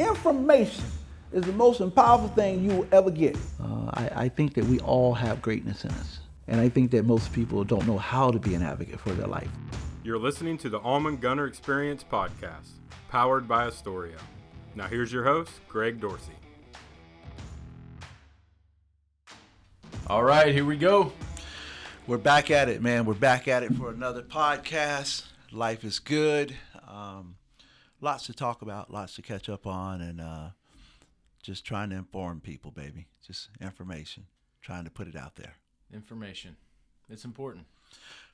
information is the most powerful thing you will ever get. Uh, I, I think that we all have greatness in us. And I think that most people don't know how to be an advocate for their life. You're listening to the Allman Gunner Experience podcast, powered by Astoria. Now, here's your host, Greg Dorsey. All right, here we go. We're back at it, man. We're back at it for another podcast. Life is good. Um, lots to talk about, lots to catch up on, and uh, just trying to inform people, baby. Just information, trying to put it out there. Information. It's important.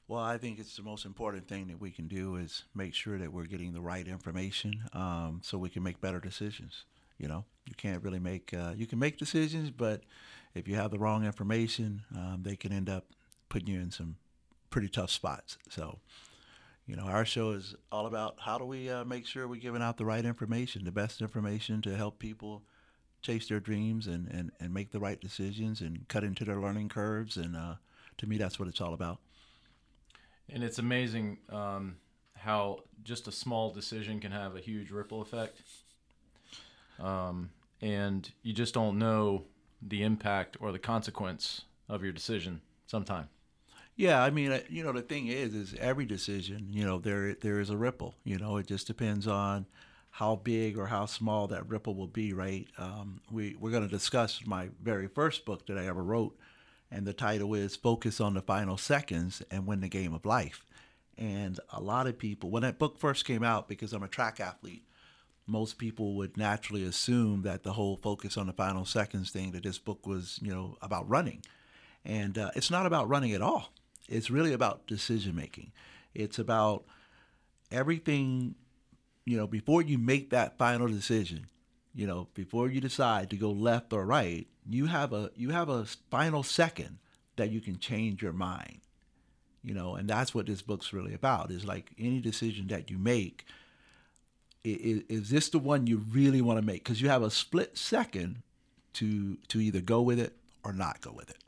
Well, I think it's the most important thing that we can do is make sure that we're getting the right information um, so we can make better decisions. You know, you can't really make, uh, you can make decisions, but if you have the wrong information, um, they can end up putting you in some pretty tough spots. So, you know, our show is all about how do we uh, make sure we're giving out the right information, the best information to help people chase their dreams and, and, and make the right decisions and cut into their learning curves. And uh, to me, that's what it's all about. And it's amazing um, how just a small decision can have a huge ripple effect. Um, and you just don't know the impact or the consequence of your decision sometime. Yeah, I mean, uh, you know, the thing is, is every decision, you know, there there is a ripple. You know, it just depends on how big or how small that ripple will be, right? Um, we we're going to discuss my very first book that I ever wrote, and the title is "Focus on the Final Seconds and Win the Game of Life." And a lot of people, when that book first came out, because I'm a track athlete, most people would naturally assume that the whole focus on the final seconds thing that this book was, you know, about running, and uh, it's not about running at all it's really about decision making. It's about everything, you know, before you make that final decision, you know, before you decide to go left or right, you have a you have a final second that you can change your mind. You know, and that's what this book's really about. Is like any decision that you make, is, is this the one you really want to make? Because you have a split second to to either go with it or not go with it.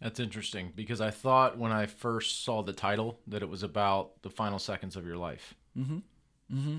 That's interesting because I thought when I first saw the title that it was about the final seconds of your life. Mm-hmm. Mm-hmm.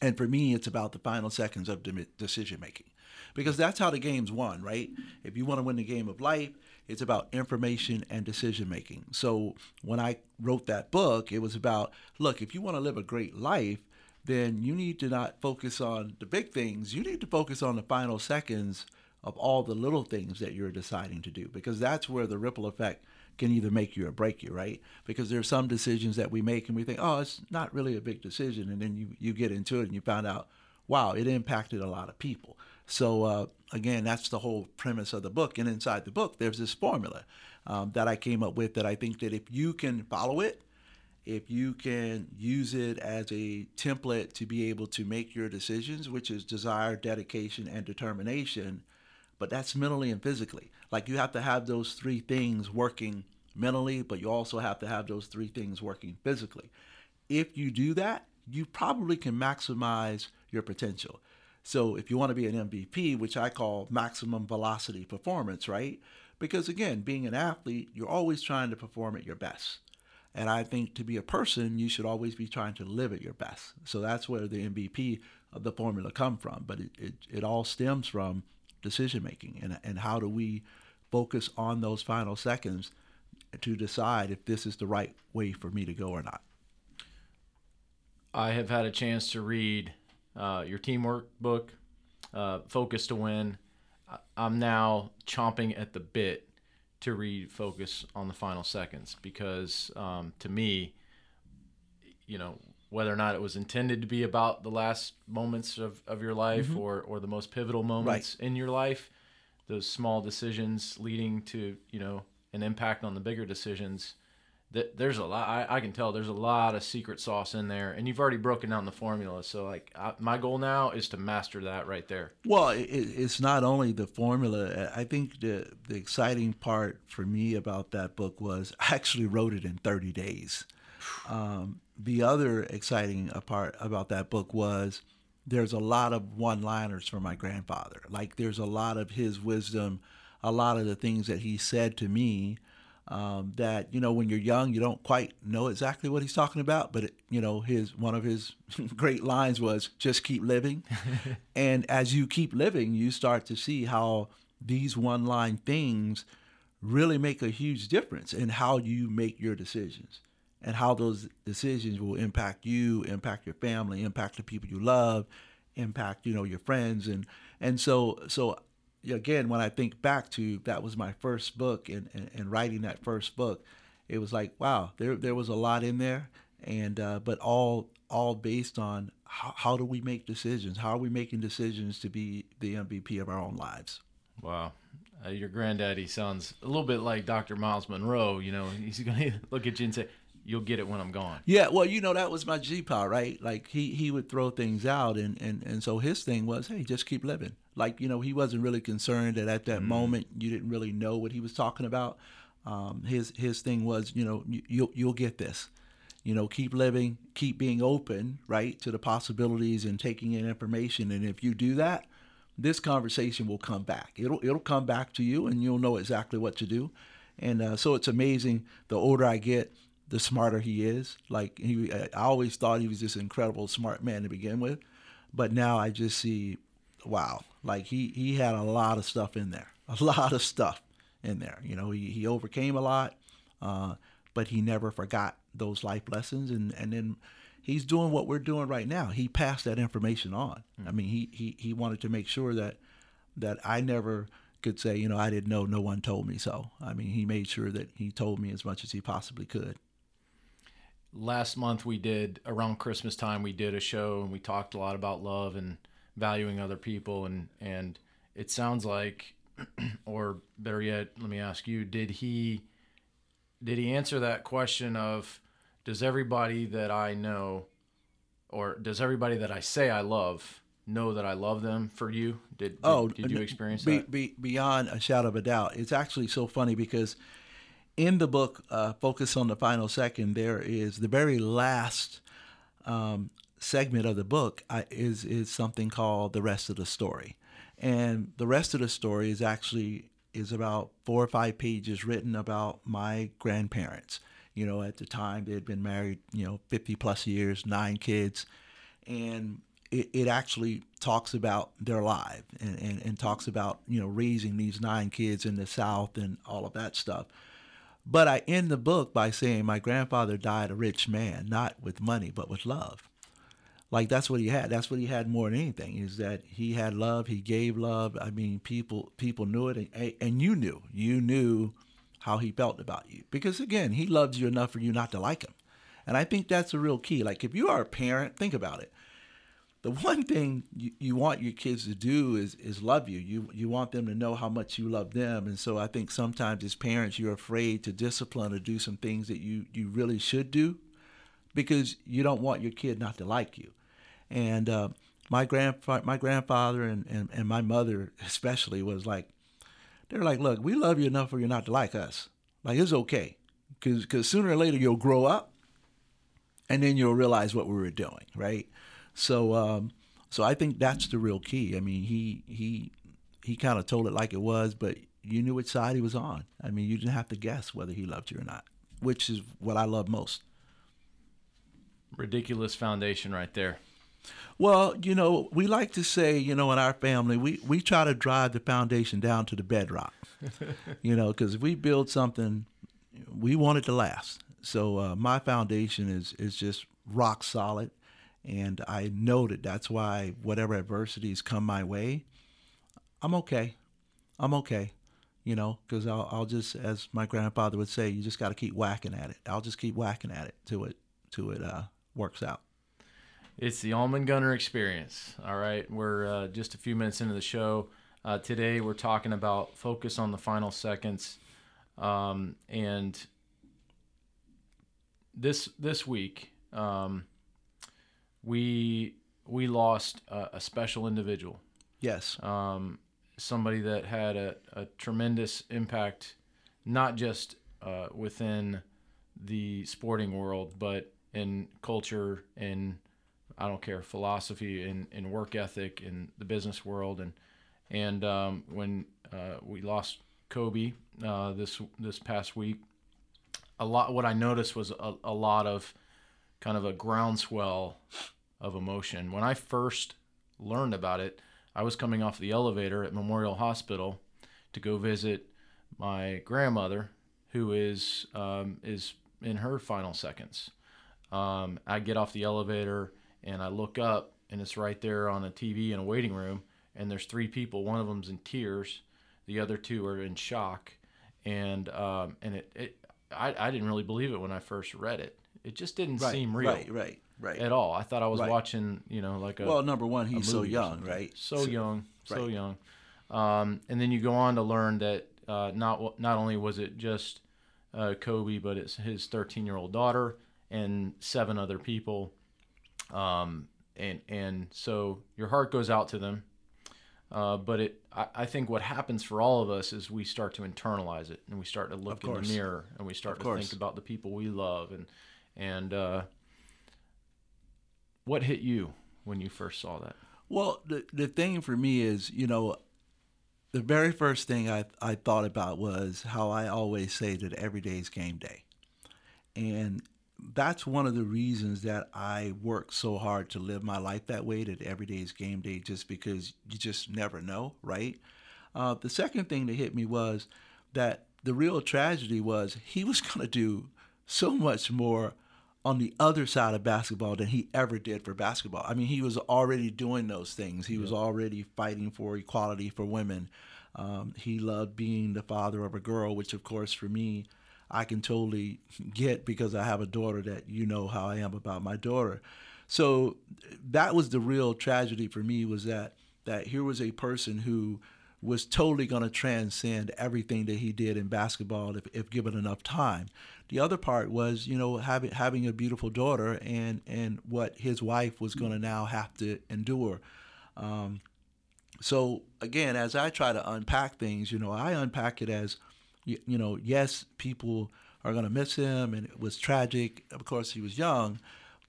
And for me, it's about the final seconds of decision making because that's how the game's won, right? If you want to win the game of life, it's about information and decision making. So when I wrote that book, it was about look, if you want to live a great life, then you need to not focus on the big things. You need to focus on the final seconds of all the little things that you're deciding to do because that's where the ripple effect can either make you or break you, right? Because there are some decisions that we make and we think, oh, it's not really a big decision. And then you, you get into it and you find out, wow, it impacted a lot of people. So, uh, again, that's the whole premise of the book. And inside the book, there's this formula um, that I came up with that I think that if you can follow it, if you can use it as a template to be able to make your decisions, which is desire, dedication, and determination, but that's mentally and physically. Like you have to have those three things working mentally, but you also have to have those three things working physically. If you do that, you probably can maximize your potential. So if you want to be an MVP, which I call maximum velocity performance, right? Because again, being an athlete, you're always trying to perform at your best. And I think to be a person, you should always be trying to live at your best. So that's where the MVP of the formula come from. But it, it, it all stems from decision making and, and how do we focus on those final seconds to decide if this is the right way for me to go or not. I have had a chance to read uh, your teamwork book, uh, Focus to Win. I'm now chomping at the bit to read Focus on the Final Seconds because um, to me, you know, whether or not it was intended to be about the last moments of, of your life mm-hmm. or, or the most pivotal moments right. in your life, those small decisions leading to, you know, an impact on the bigger decisions. That there's a lot, I, I can tell there's a lot of secret sauce in there, and you've already broken down the formula. So, like, I, my goal now is to master that right there. Well, it, it's not only the formula. I think the the exciting part for me about that book was I actually wrote it in 30 days. Um, the other exciting part about that book was there's a lot of one-liners from my grandfather. Like there's a lot of his wisdom, a lot of the things that he said to me Um, that you know when you're young you don't quite know exactly what he's talking about but it, you know his one of his great lines was just keep living and as you keep living you start to see how these one line things really make a huge difference in how you make your decisions and how those decisions will impact you, impact your family, impact the people you love, impact you know your friends, and and so so again when I think back to that was my first book and, and, and writing that first book, it was like wow there there was a lot in there, and uh, but all all based on how, how do we make decisions? How are we making decisions to be the MVP of our own lives? Wow. Uh, your granddaddy sounds a little bit like Dr. Myles Munroe. You know, he's going to look at you and say, you'll get it when I'm gone. Yeah, well, you know that was my G power, right? Like he he would throw things out, and and and so his thing was, hey, just keep living. Like you know, he wasn't really concerned that at that mm. moment you didn't really know what he was talking about. Um, his his thing was, you know, you, you'll you'll get this. You know, keep living, keep being open, right, to the possibilities and taking in information, and if you do that, this conversation will come back. It'll it'll come back to you, and you'll know exactly what to do. And uh, so it's amazing. The older I get, the smarter he is. Like he, I always thought he was this incredible smart man to begin with, but now I just see, wow, like he he had a lot of stuff in there, a lot of stuff in there. You know, he he overcame a lot, uh, but he never forgot those life lessons, and and then he's doing what we're doing right now. He passed that information on. Mm-hmm. I mean, he he he wanted to make sure that that I never could say, you know, I didn't know, no one told me so. I mean, he made sure that he told me as much as he possibly could last month we did around Christmas time we did a show and we talked a lot about love and valuing other people. And and it sounds like or better yet let me ask you did he did he answer that question of does everybody that I know or does everybody that I say I love know that I love them for you? Did, did oh did you experience be, that? be, beyond a shadow of a doubt. It's actually so funny because in the book, uh, Focus on the Final Second, there is the very last um, segment of the book uh, is, is something called The Rest of the Story. And the rest of the story is actually is about four or five pages written about my grandparents. You know, at the time they had been married, you know, 50 plus years, nine kids. And it, it actually talks about their life and, and, and talks about, you know, raising these nine kids in the South and all of that stuff. But I end the book by saying my grandfather died a rich man, not with money, but with love. Like that's what he had. That's what he had more than anything is that he had love. He gave love. I mean, people people knew it, and, and you knew. You knew how he felt about you because again, he loves you enough for you not to like him. And I think that's a real key. Like if you are a parent, think about it the one thing you, you want your kids to do is is love you. You you want them to know how much you love them. And so I think sometimes as parents you're afraid to discipline or do some things that you, you really should do because you don't want your kid not to like you. And uh, my grandfather my grandfather and, and, and my mother especially was like they're like, look, we love you enough for you not to like us. Like it's okay. Cause, cause sooner or later you'll grow up and then you'll realize what we were doing, right? So um, so I think that's the real key. I mean, he he he kind of told it like it was, but you knew which side he was on. I mean, you didn't have to guess whether he loved you or not, which is what I love most. Ridiculous foundation right there. Well, you know, we like to say, you know, in our family, we, we try to drive the foundation down to the bedrock, you know, because if we build something, we want it to last. So uh, my foundation is is just rock solid. And I know that that's why whatever adversities come my way, I'm okay. I'm okay. You know, because I'll, I'll just, as my grandfather would say, you just got to keep whacking at it. I'll just keep whacking at it till it, till it uh, works out. It's the Allman Gunner experience. All right. We're uh, just a few minutes into the show. Uh, today, we're talking about focus on the final seconds. Um, and this this week, um, we we lost a, a special individual. Yes. Um, somebody that had a, a tremendous impact, not just uh, within the sporting world, but in culture, in I don't care philosophy, in, in work ethic, in the business world, and and um, when uh, we lost Kobe uh, this this past week, a lot. What I noticed was a, a lot of kind of a groundswell of emotion. When I first learned about it, I was coming off the elevator at Memorial Hospital to go visit my grandmother, who is um, is in her final seconds. Um, I get off the elevator and I look up, and it's right there on a TV in a waiting room, and there's three people. One of them's in tears, the other two are in shock, and um, and it, it I, I didn't really believe it when I first read it. It just didn't Right, seem real Right, right, right. at all. I thought I was Right. watching, you know, like a well, number one, he's so young, right? So, young, so young. Um, and then you go on to learn that uh, not not only was it just uh, Kobe, but it's his 13 year old daughter and seven other people. Um, and and so your heart goes out to them. Uh, but it, I, I think what happens for all of us is we start to internalize it and we start to look in the mirror and we start Of to course. think about the people we love and and uh, what hit you when you first saw that? Well, the the thing for me is, you know, the very first thing I I thought about was how I always say that every day is game day, and that's one of the reasons that I work so hard to live my life that way. That every day is game day, just because you just never know, right? Uh, the second thing that hit me was that the real tragedy was he was going to do so much more on the other side of basketball than he ever did for basketball. I mean, he was already doing those things. He was already fighting for equality for women. Um, he loved being the father of a girl, which, of course, for me, I can totally get because I have a daughter that you know how I am about my daughter. So that was the real tragedy for me was that that here was a person who was totally going to transcend everything that he did in basketball if, if given enough time. The other part was, you know, having having a beautiful daughter and and what his wife was going to now have to endure. Um, so again, as I try to unpack things, you know, I unpack it as, you, you know, yes, people are going to miss him, and it was tragic. Of course, he was young,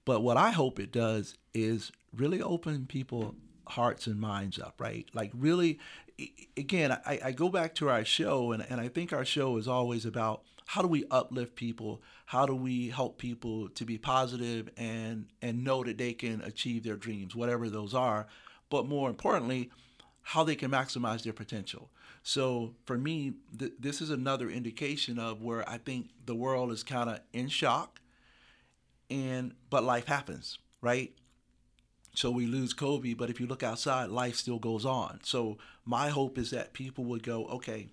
but what I hope it does is really open people hearts and minds up, right? Like really, again, I, I go back to our show, and, and I think our show is always about how do we uplift people? How do we help people to be positive and and know that they can achieve their dreams, whatever those are, but more importantly, how they can maximize their potential. So for me, th- this is another indication of where I think the world is kind of in shock, and but life happens, right? So we lose Kobe, but if you look outside, life still goes on. So my hope is that people would go, okay,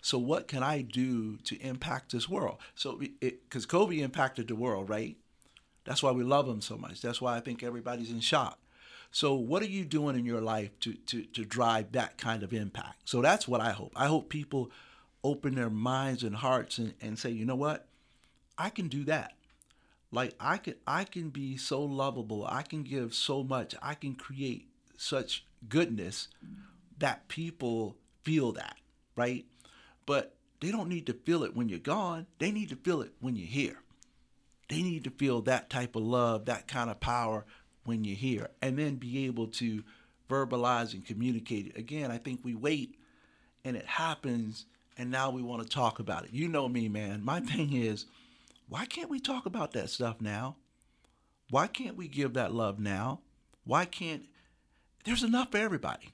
so what can I do to impact this world? So because Kobe impacted the world, right? That's why we love him so much. That's why I think everybody's in shock. So what are you doing in your life to to to drive that kind of impact? So that's what I hope. I hope people open their minds and hearts and, and say, you know what? I can do that like i can i can be so lovable. I can give so much. I can create such goodness that people feel that right? But they don't need to feel it when you're gone. They need to feel it when you're here. They need to feel that type of love that kind of power when you're here. And then be able to verbalize and communicate it. Again i think we wait and it happens and now we want to talk about it. You know me man. My thing is why can't we talk about that stuff now? Why can't we give that love now? Why can't there's enough for everybody.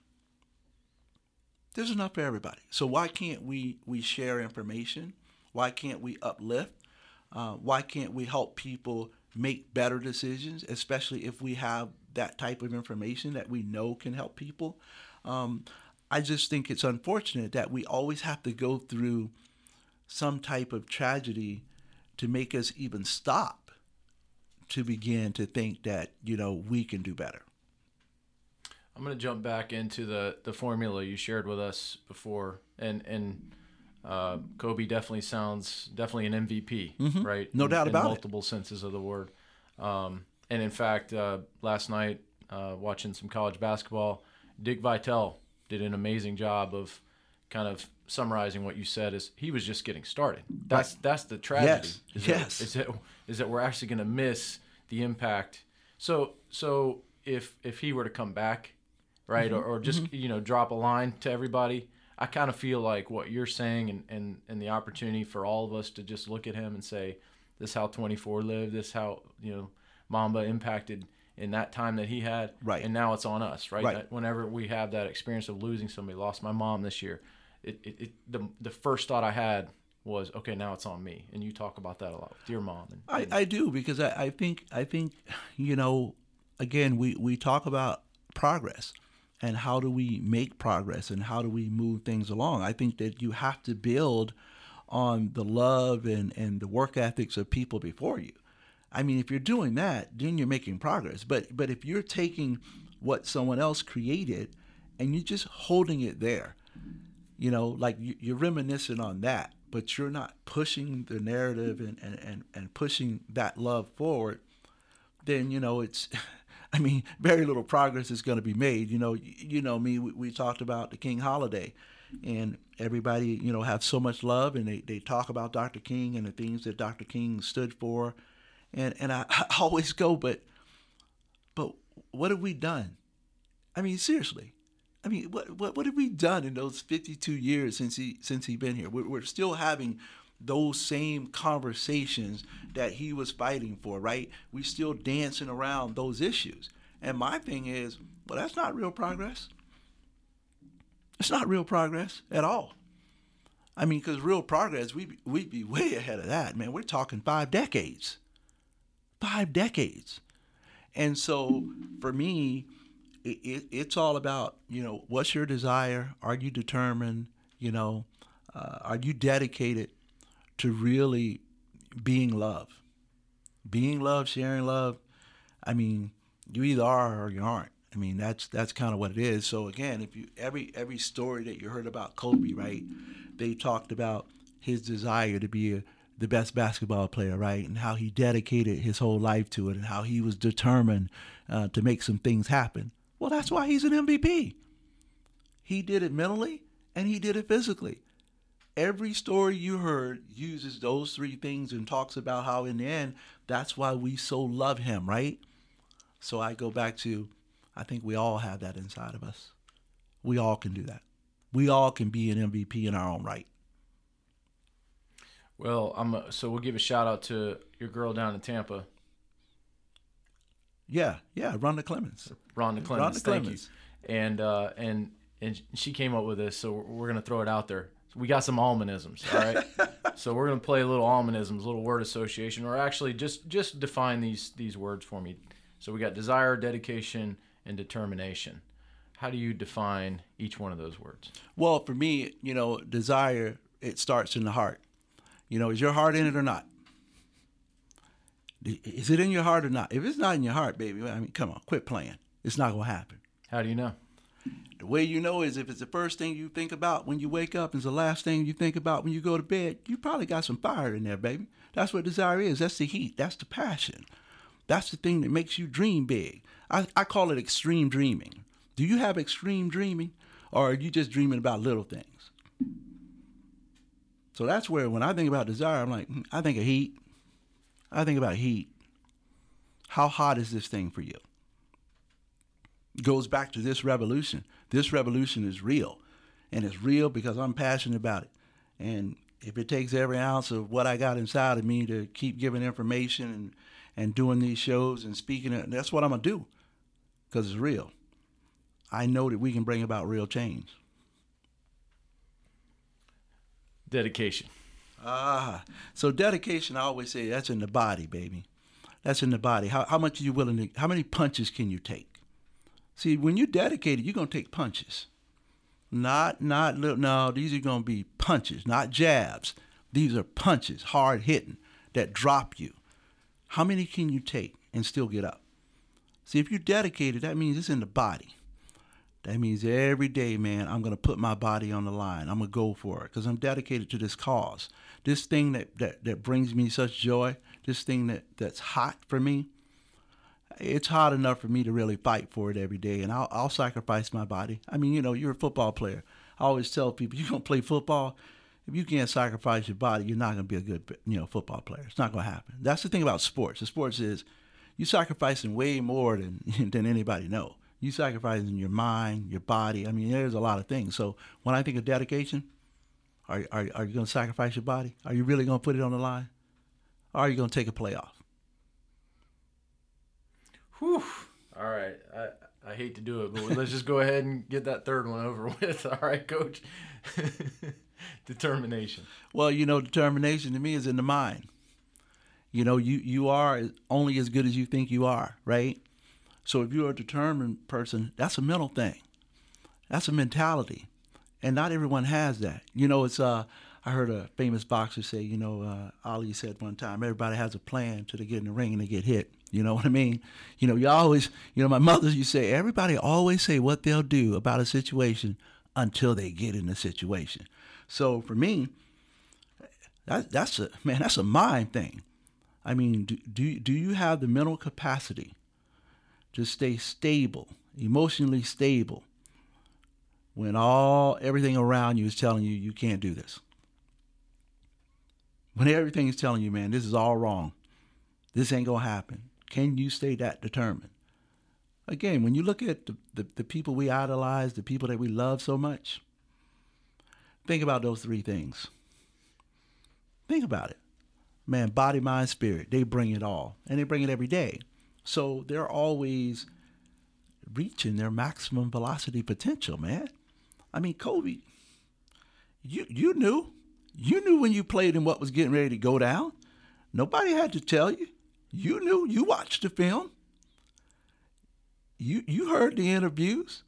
There's enough for everybody. So why can't we we share information? Why can't we uplift? Uh, why can't we help people make better decisions, especially if we have that type of information that we know can help people? Um, I just think it's unfortunate that we always have to go through some type of tragedy to make us even stop to begin to think that you know we can do better. I'm going to jump back into the, the formula you shared with us before, and and uh, Kobe definitely sounds definitely an MVP, right? Mm-hmm. No in, doubt in about it. multiple senses of the word. Um, and in fact, uh, last night uh, watching some college basketball, Dick Vitale did an amazing job of kind of summarizing what you said. Is he was just getting started. That's that's the tragedy. Yes. Is Yes. That, is that is that we're actually going to miss the impact. So so if if he were to come back, right, Mm-hmm. or, or just you know drop a line to everybody, I kind of feel like what you're saying and, and and the opportunity for all of us to just look at him and say, This how 24 lived. This how you know Mamba impacted in that time that he had. Right. And now it's on us, right? Right. That whenever we have that experience of losing somebody, lost my mom this year, it, it, it the the first thought I had was, okay, now it's on me. And you talk about that a lot with your mom. And, I, I do because I, I think I think you know again we, we talk about progress and how do we make progress and how do we move things along. I think that you have to build on the love and, and the work ethics of people before you. I mean if you're doing that, then you're making progress. But but if you're taking what someone else created and you're just holding it there, you know, like you- you're reminiscing on that, but you're not pushing the narrative and, and, and, and pushing that love forward, then, you know, it's, I mean, very little progress is going to be made. You know, you know me, we, we talked about the King holiday and everybody, you know, have so much love and they, they talk about Dr. King and the things that Dr. King stood for. And, and I, I always go, but, but what have we done? I mean, seriously. I mean, what what what have we done in those 52 years since he since he been here? We're, we're still having those same conversations that he was fighting for, right? We're still dancing around those issues. And my thing is, well, that's not real progress. It's not real progress at all. I mean, because real progress, we we'd be way ahead of that, man. We're talking five decades, five decades. And so for me, it, it, it's all about you know what's your desire? Are you determined? You know uh, are you dedicated to really being love? Being love sharing love i mean you either are or you aren't. I mean that's that's kind of what it is. So again if you every every story that you heard about kobe right they talked about his desire to be a, the best basketball player right and how he dedicated his whole life to it and how he was determined uh, to make some things happen that's why he's an MVP. He did it mentally and he did it physically. Every story you heard uses those three things and talks about how, in the end, that's why we so love him, right? So I go back to, I think we all have that inside of us. We all can do that. We all can be an MVP in our own right. well, I'm a, so we'll give a shout out to your girl down in Tampa, Yeah, yeah. Rhonda Clemens. Rhonda Clemens. Rhonda thank Clemens. you. And uh, and and she came up with this, so we're, gonna throw it out there. We got some almanisms, all right. so we're gonna play a little almanisms, a little word association, or actually just just define these these words for me. So we got desire, dedication, and determination. How do you define each one of those words? Well, for me, you know, desire, it starts in the heart. You know, is your heart in it or not? Is it in your heart or not? If it's not in your heart, baby, I mean, come on, quit playing. It's not going to happen. How do you know? The way you know is if it's the first thing you think about when you wake up, is the last thing you think about when you go to bed, you probably got some fire in there, baby. That's what desire is. That's the heat. That's the passion. That's the thing that makes you dream big. I, I call it extreme dreaming. Do you have extreme dreaming or are you just dreaming about little things? So that's where when I think about desire, I'm like, hmm, I think of heat. I think about heat. How hot is this thing for you? Goes back to this revolution. This revolution is real. And it's real because I'm passionate about it. And if it takes every ounce of what I got inside of me to keep giving information and, and doing these shows and speaking it, that's what I'm going to do because it's real. I know that we can bring about real change. Dedication. Ah, so dedication, I always say that's in the body, baby. That's in the body. How, how much are you willing to, how many punches can you take? See, when you're dedicated, you're to take punches. Not, not, little, no, these are to be punches, not jabs. These are punches, hard hitting, that drop you. How many can you take and still get up? See, if you're dedicated, that means it's in the body. That means every day, man, I'm going to put my body on the line. I'm going to go for it because I'm dedicated to this cause. This thing that, that, that brings me such joy, this thing that, that's hot for me, it's hot enough for me to really fight for it every day. And I'll, I'll sacrifice my body. I mean, you know, you're a football player. I always tell people, you're to play football. If you can't sacrifice your body, you're not to be a good, you know, football player. It's not to happen. That's the thing about sports. The sports is you're sacrificing way more than than anybody know. You sacrificing your mind, your body. I mean, there's a lot of things. So when I think of dedication, are are, are you to sacrifice your body? Are you really to put it on the line? or are you to take a play off? Whew. All right. I, I hate to do it, but let's just go ahead and get that third one over with. All right, coach. Determination. Well, you know, determination to me is in the mind. You know, you, you are only as good as you think you are, right? So if you're a determined person, that's a mental thing. That's a mentality. And not everyone has that. You know, it's uh I heard a famous boxer say, you know, uh, Ali said one time, everybody has a plan till they get in the ring and they get hit. You know what I mean? You know, you always, you know, my mother, you say, everybody always say what they'll do about a situation until they get in the situation. So for me, that, that's a man, that's a mind thing. I mean, do, do do you have the mental capacity to stay stable, emotionally stable, when all everything around you is telling you you can't do this? When everything is telling you, man, this is all wrong. This ain't gonna happen. Can you stay that determined? Again, when you look at the, the, the people we idolize, the people that we love so much, think about those three things. Think about it. Man, body, mind, spirit, they bring it all. And they bring it every day. So they're always reaching their maximum velocity potential, man. I mean, Kobe, you you knew. You knew when you played and what was getting ready to go down. Nobody had to tell you. You knew. You watched the film. You you heard the interviews.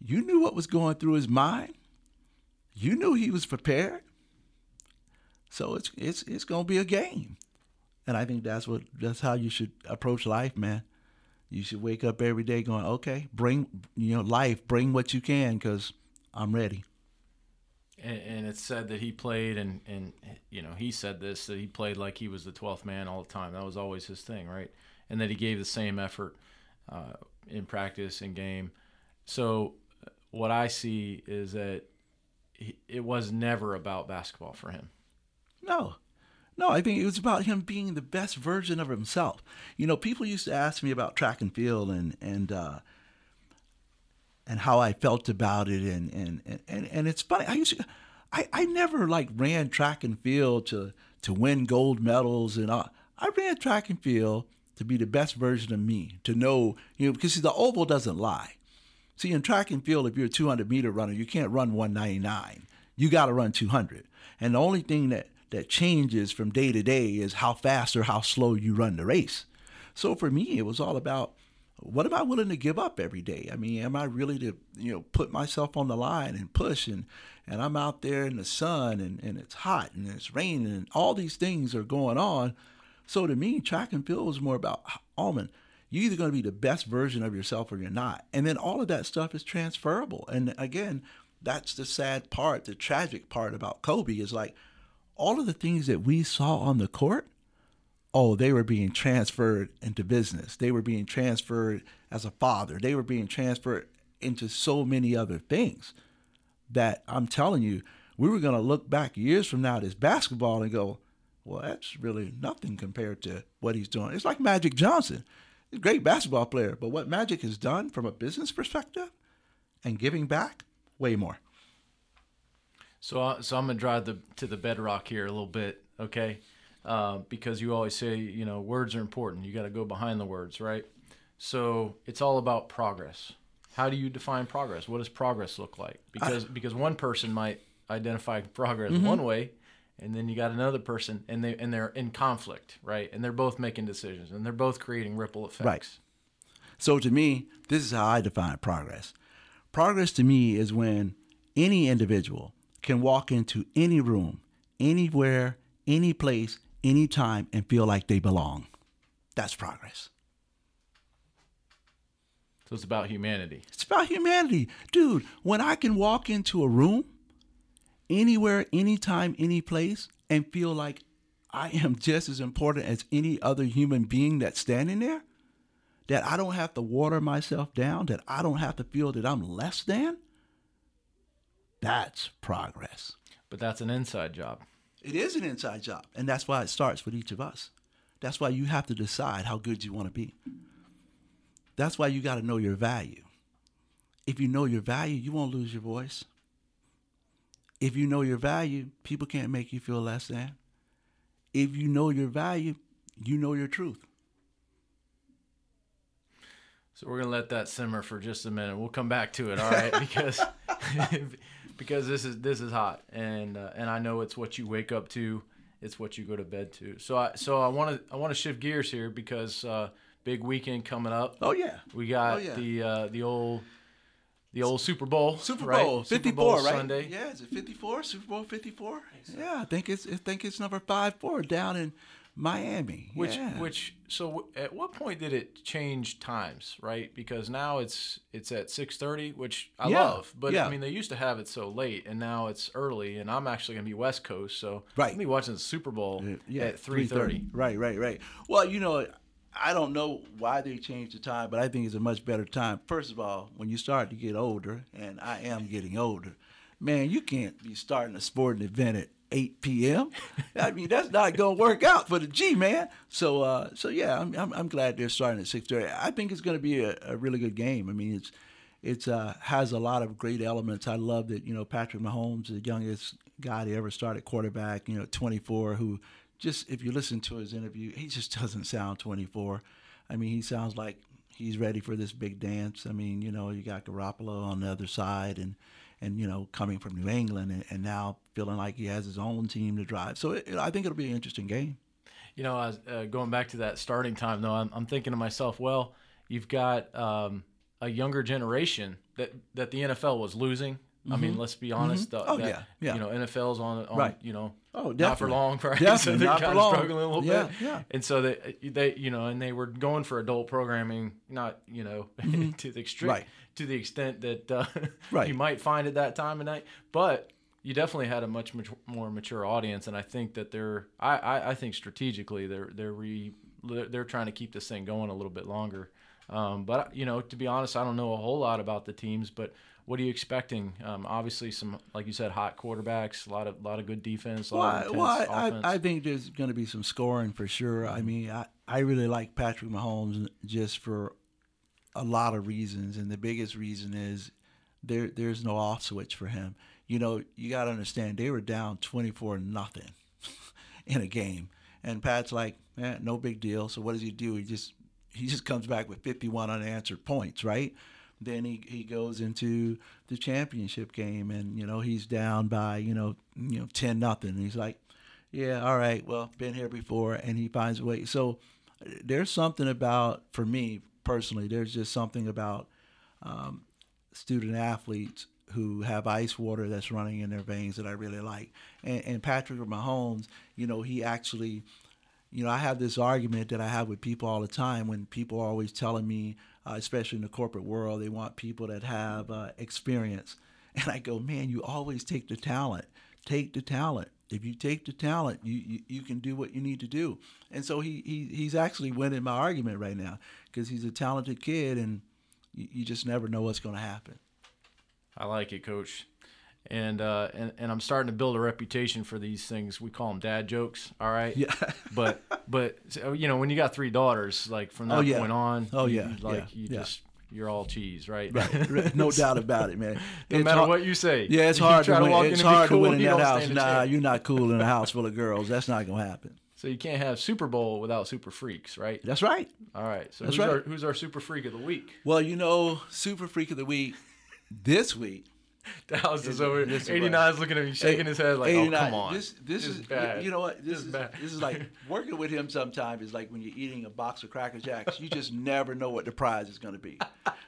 You knew what was going through his mind. You knew he was prepared. So it's it's it's gonna be a game, and I think that's what that's how you should approach life, man. You should wake up every day going, okay, bring you know life, bring what you can, because I'm ready. And, and it's said that he played, and and you know he said this that he played like he was the twelfth man all the time. That was always his thing, right? And that he gave the same effort uh, in practice and game. So what I see is that it was never about basketball for him. No, no, I think it was about him being the best version of himself. You know, people used to ask me about track and field and and uh, and how I felt about it, and and and and it's funny. I used to, I I never like ran track and field to to win gold medals and all. I ran track and field to be the best version of me, to know you know because see, the oval doesn't lie. See, in track and field, if you're a 200 meter runner, you can't run 199. You got to run 200, and the only thing that that changes from day to day is how fast or how slow you run the race. So for me, it was all about what am I willing to give up every day? I mean, am I really to you know put myself on the line and push and and I'm out there in the sun and, and it's hot and it's raining and all these things are going on. So to me, track and field was more about Almond. You're either going to be the best version of yourself or you're not. And then all of that stuff is transferable. And again, that's the sad part, the tragic part about Kobe is like all of the things that we saw on the court, oh, they were being transferred into business. They were being transferred as a father. They were being transferred into so many other things that I'm telling you, we were going to look back years from now at his basketball and go, well, that's really nothing compared to what he's doing. It's like Magic Johnson. He's a great basketball player, but what Magic has done from a business perspective and giving back, way more. So, uh, so I'm gonna drive the to the bedrock here a little bit, okay? Uh, because you always say, you know, words are important. You got to go behind the words, right? So it's all about progress. How do you define progress? What does progress look like? Because I, because one person might identify progress mm-hmm. one way, and then you got another person, and they and they're in conflict, right? And they're both making decisions, and they're both creating ripple effects. Right. So to me, this is how I define progress. Progress to me is when any individual can walk into any room, anywhere, any place, anytime, and feel like they belong. That's progress. So it's about humanity. It's about humanity. Dude, when I can walk into a room, anywhere, anytime, any place, and feel like I am just as important as any other human being that's standing there, that I don't have to water myself down, that I don't have to feel that I'm less than, that's progress. But that's an inside job. It is an inside job. And that's why it starts with each of us. That's why you have to decide how good you want to be. That's why you got to know your value. If you know your value, you won't lose your voice. If you know your value, people can't make you feel less than. if you know your value, you know your truth. So we're gonna let that simmer for just a minute. We'll come back to it, all right? Because because this is this is hot, and uh, and I know it's what you wake up to, it's what you go to bed to. So I so I want to I want to shift gears here because uh, big weekend coming up. Oh yeah, We got Oh, yeah. the uh, the old the old Super Bowl, Super right? Bowl Super 54, Bowl right? Sunday. Yeah, is it 54? Super Bowl 54? Yeah, I think it's I think it's number 5-4 down in Miami. Which yeah. which so w- at what point did it change times, right? Because now it's it's at 6:30, which I Yeah, love, but yeah. I mean they used to have it so late and now it's early and I'm actually going to be West Coast, so Right. I'm be watching the Super Bowl yeah, at 3:30. Right, right, right. Well, you know, I don't know why they changed the time, but I think it's a much better time. First of all, when you start to get older, and I am getting older, man, you can't be starting a sporting event at 8 p.m. I mean, that's not going to work out for the G, man. So, uh, so yeah, I'm, I'm, I'm glad they're starting at 6:30. I think it's going to be a, a really good game. I mean, it's it's uh, has a lot of great elements. I love that you know Patrick Mahomes, the youngest guy to ever start at quarterback, you know, 24, who just if you listen to his interview, he just doesn't sound 24. I mean, he sounds like he's ready for this big dance. I mean, you know, you got Garoppolo on the other side, and and you know, coming from New England, and, and now feeling like he has his own team to drive. So it, I think it'll be an interesting game. You know, uh, going back to that starting time though, I'm, I'm thinking to myself, well, you've got um, a younger generation that that the NFL was losing. I mean, let's be honest. the- Oh, that, yeah, yeah. You know, NFL's on, on Right. you know, Oh, definitely. not for long, right? so they're not for kind of long. struggling a little Yeah, bit. yeah. And so they, they, you know, and they were going for adult programming, not, you know, to the extreme, Mm-hmm. Right. to the extent that uh, Right. you might find at that time of night. But you definitely had a much more mature audience, and I think that they're, I, I, I think strategically they're they're re, they're trying to keep this thing going a little bit longer. Um, but you know, to be honest, I don't know a whole lot about the teams, but. What are you expecting? Um, obviously, some like you said, hot quarterbacks, a lot of lot of good defense, a lot Well, of I, well, I. I, I think there's going to be some scoring for sure. I mean, I, I really like Patrick Mahomes just for a lot of reasons, and the biggest reason is there there's no off switch for him. You know, you got to understand they were down 24 nothing in a game, and Pat's like, eh, no big deal. So what does he do? He just he just comes back with 51 unanswered points, right? Then he, he goes into the championship game, and you know he's down by you know you know 10 nothing. He's like, yeah, all right, well, been here before, and he finds a way. So there's something about, for me personally, there's just something about um, student athletes who have ice water that's running in their veins that I really like. And, and Patrick Mahomes, you know, he actually, you know, I have this argument that I have with people all the time when people are always telling me, uh, especially in the corporate world, they want people that have uh, experience. And I go, man, you always take the talent. Take the talent. If you take the talent, you, you, you can do what you need to do. And so he, he he's actually winning my argument right now because he's a talented kid and you, you just never know what's going to happen. I like it, Coach. And, uh, and and I'm starting to build a reputation for these things. We call them dad jokes. All right. Yeah. but but you know when you got three daughters, like from that Oh, yeah. point on. Oh, yeah, you- Like yeah, you yeah. just you're all cheese, right? Right. no doubt about it, man. No It's matter hard- what you say. Yeah, it's hard to win. walk in it's hard cool, to win in that house. Nah, you're not cool in a house full of girls. That's not going to happen. So you can't have Super Bowl without super freaks, right? That's right. All right. So That's who's right. our who's our super freak of the week? Well, you know, super freak of the week this week. Dallas is over. this is 89 is looking at me, shaking his head like, oh come on. This this is, bad. You know what? This, This is is bad. this is like working with him. Sometimes is like when you're eating a box of Cracker Jacks. You just never know what the prize is going to be.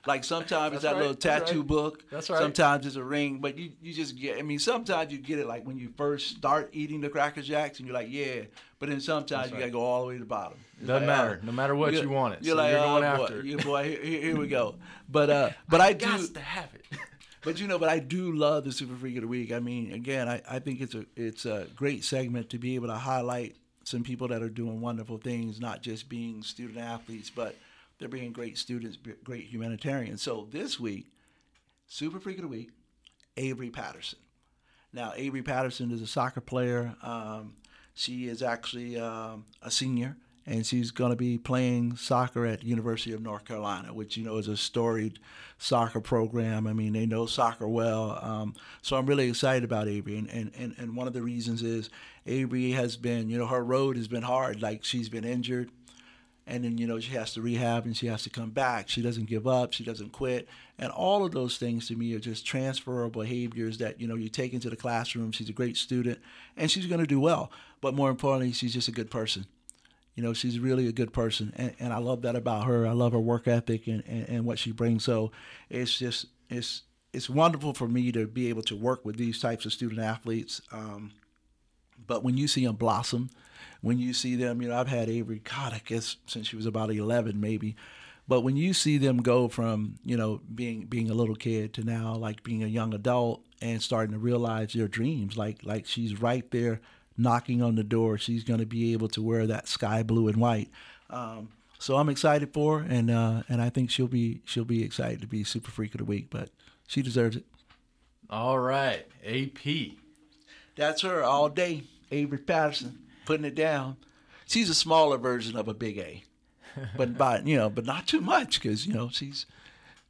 Like sometimes it's that little right, that's tattoo right. book. That's right. Sometimes it's a ring, but you, you just get. I mean, sometimes you get it like when you first start eating the Cracker Jacks, and you're like, yeah. But then sometimes you got to go all the way to the bottom. It's Doesn't like, matter. oh, No matter what, you want it. You're So like, you're oh, going boy, after it. you- boy, here, here we go. But uh, but I do. To have it. But you know, but I do love the Super Freak of the Week. I mean, again, I, I think it's a it's a great segment to be able to highlight some people that are doing wonderful things, not just being student athletes, but they're being great students, great humanitarians. So this week, Super Freak of the Week, Avery Patterson. Now, Avery Patterson is a soccer player. Um, she is actually um, a senior, and she's going to be playing soccer at University of North Carolina, which you know is a storied soccer program. I mean, they know soccer well. Um, so I'm really excited about Avery, and, and, and, and one of the reasons is Avery has been, you know, her road has been hard. Like she's been injured, and then you know she has to rehab and she has to come back. She doesn't give up. She doesn't quit, and all of those things to me are just transferable behaviors that you know you take into the classroom. She's a great student, and she's going to do well. But more importantly, she's just a good person. You know, she's really a good person, and, and I love that about her. I love her work ethic and, and, and what she brings. So it's just it's it's wonderful for me to be able to work with these types of student athletes. Um, but when you see them blossom, when you see them, you know, I've had Avery, God, I guess since she was about 11, maybe. But when you see them go from, you know, being being a little kid to now like being a young adult and starting to realize their dreams, like like she's right there knocking on the door. She's going to be able to wear that sky blue and white. Um, so I'm excited for her, and uh, and I think she'll be she'll be excited to be Super Freak of the Week. But she deserves it. All right, AP. That's her all day, Avery Patterson, putting it down. She's a smaller version of a Big A, but by you know, but not too much because you know she's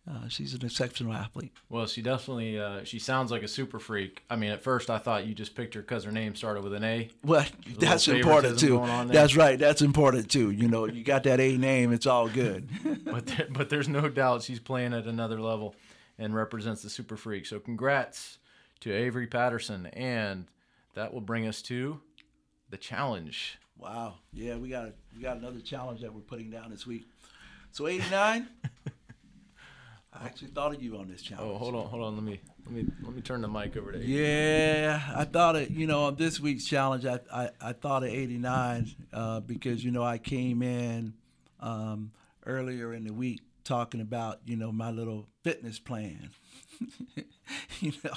uh, she's an exceptional athlete. Well, she definitely uh, she sounds like a super freak. I mean, at first I thought you just picked her because her name started with an A. Well, that's important too. going on there. That's right. That's important too. You know, you got that A name, it's all good. but there, but there's no doubt she's playing at another level and represents the super freak. So congrats to Avery Patterson, and that will bring us to the challenge. wow. Yeah, we got a, we got another challenge that we're putting down this week. So 89. I actually thought of you on this challenge. Oh, hold on, hold on. Let me let me let me turn the mic over to you. Yeah, I thought it. You know, on this week's challenge, I I, I thought of '89 uh, because you know I came in um, earlier in the week talking about you know my little fitness plan. you know,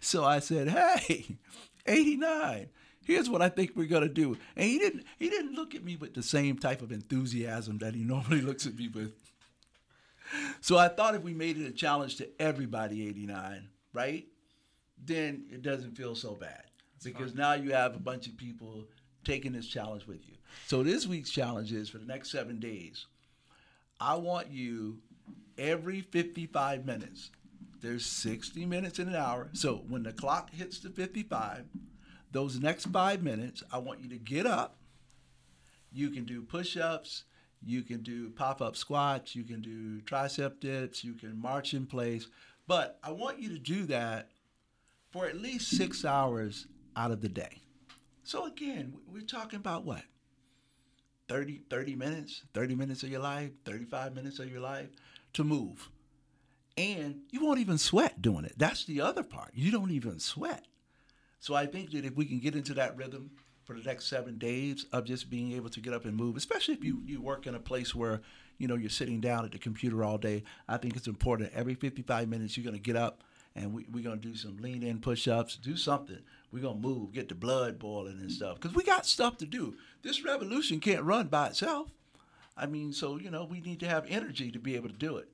so I said, "Hey, '89." Here's what I think we're gonna do, and he didn't. He didn't look at me with the same type of enthusiasm that he normally looks at me with. So I thought if we made it a challenge to everybody 89, right? Then it doesn't feel so bad. because now you have a bunch of people taking this challenge with you. So this week's challenge is for the next seven days. I want you every 55 minutes. There's 60 minutes in an hour. So when the clock hits the 55, those next five minutes, I want you to get up. You can do push ups, you can do pop up squats, you can do tricep dips, you can march in place. But I want you to do that for at least six hours out of the day. So again, we're talking about what? 30, 30 minutes, 30 minutes of your life, 35 minutes of your life to move. And you won't even sweat doing it. That's the other part. You don't even sweat. So I think that if we can get into that rhythm for the next seven days of just being able to get up and move, especially if you, you work in a place where, you know, you're sitting down at the computer all day, I think it's important. Every 55 minutes, you're going to get up and we, we're going to do some lean in push ups, do something. We're going to move, get the blood boiling and stuff because we got stuff to do. This revolution can't run by itself. I mean, so, you know, we need to have energy to be able to do it.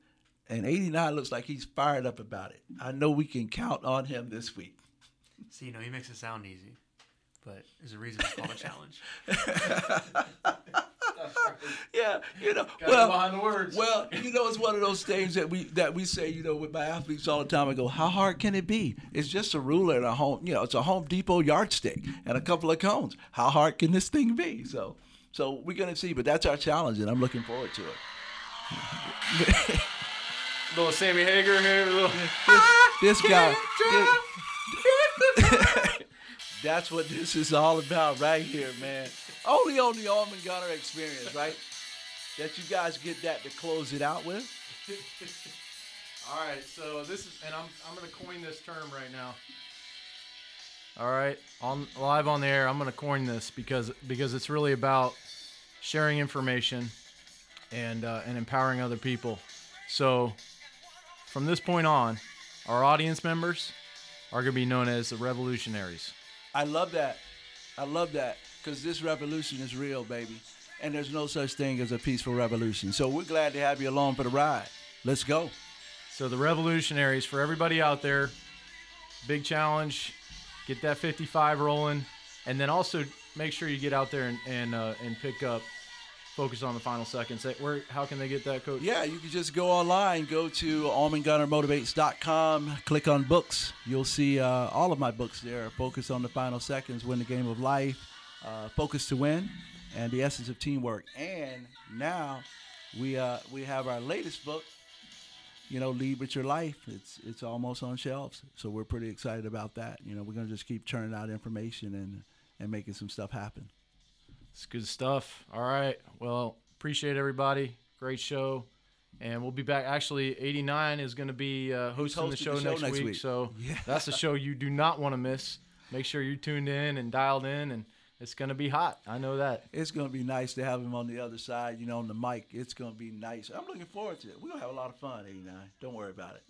And 89 looks like he's fired up about it. I know we can count on him this week. See, you know, he makes it sound easy, but there's a reason it's called a challenge. Yeah, you know, Gotta well, behind the words. well, you know, it's one of those things that we that we say, you know, with my athletes all the time. I go, how hard can it be? It's just a ruler and a home, you know, it's a Home Depot yardstick and a couple of cones. How hard can this thing be? So, so we're gonna see, but that's our challenge, and I'm looking forward to it. little Sammy Hagar here, little. This guy. That's what this is all about right here, man. Only on the Almond Gunner experience, right? That you guys get that to close it out with. All right, so this is, and I'm I'm gonna coin this term right now. All right, on live on the air, I'm gonna coin this because because it's really about sharing information and uh, and empowering other people. So from this point on, our audience members are gonna be known as the revolutionaries. I love that. I love that because this revolution is real, baby. And there's no such thing as a peaceful revolution. So we're glad to have you along for the ride. Let's go. So the revolutionaries for everybody out there, big challenge, get that 55 rolling, and then also make sure you get out there and and, uh, and pick up focus on the final seconds. Where? How can they get that, Coach? Yeah, you can just go online, go to almondgunnermotivates.com, click on books. You'll see uh, all of my books there. Focus on the final seconds, win the game of life, uh, focus to win, and the essence of teamwork. And now we uh, we have our latest book. You know, lead with your life. It's it's almost on shelves, so we're pretty excited about that. You know, we're gonna just keep churning out information and and making some stuff happen. It's good stuff. All right. Well, appreciate everybody. Great show. And we'll be back. Actually, 89 is going to be uh, hosting the show, the show next, next week. week. So Yeah. that's a show you do not want to miss. Make sure you're tuned in and dialed in, and it's going to be hot. I know that. It's going to be nice to have him on the other side, you know, on the mic. It's going to be nice. I'm looking forward to it. We're going to have a lot of fun, 89. Don't worry about it.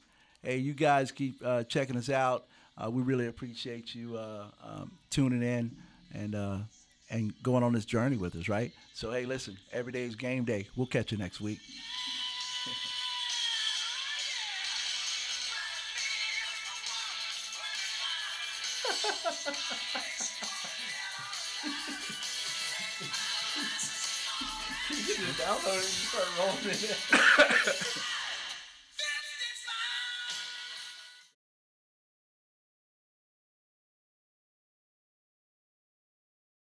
Hey, you guys keep uh, checking us out. Uh, we really appreciate you uh, um, tuning in and uh, and going on this journey with us, right? So, hey, listen, every day is game day. We'll catch you next week. It and start rolling it.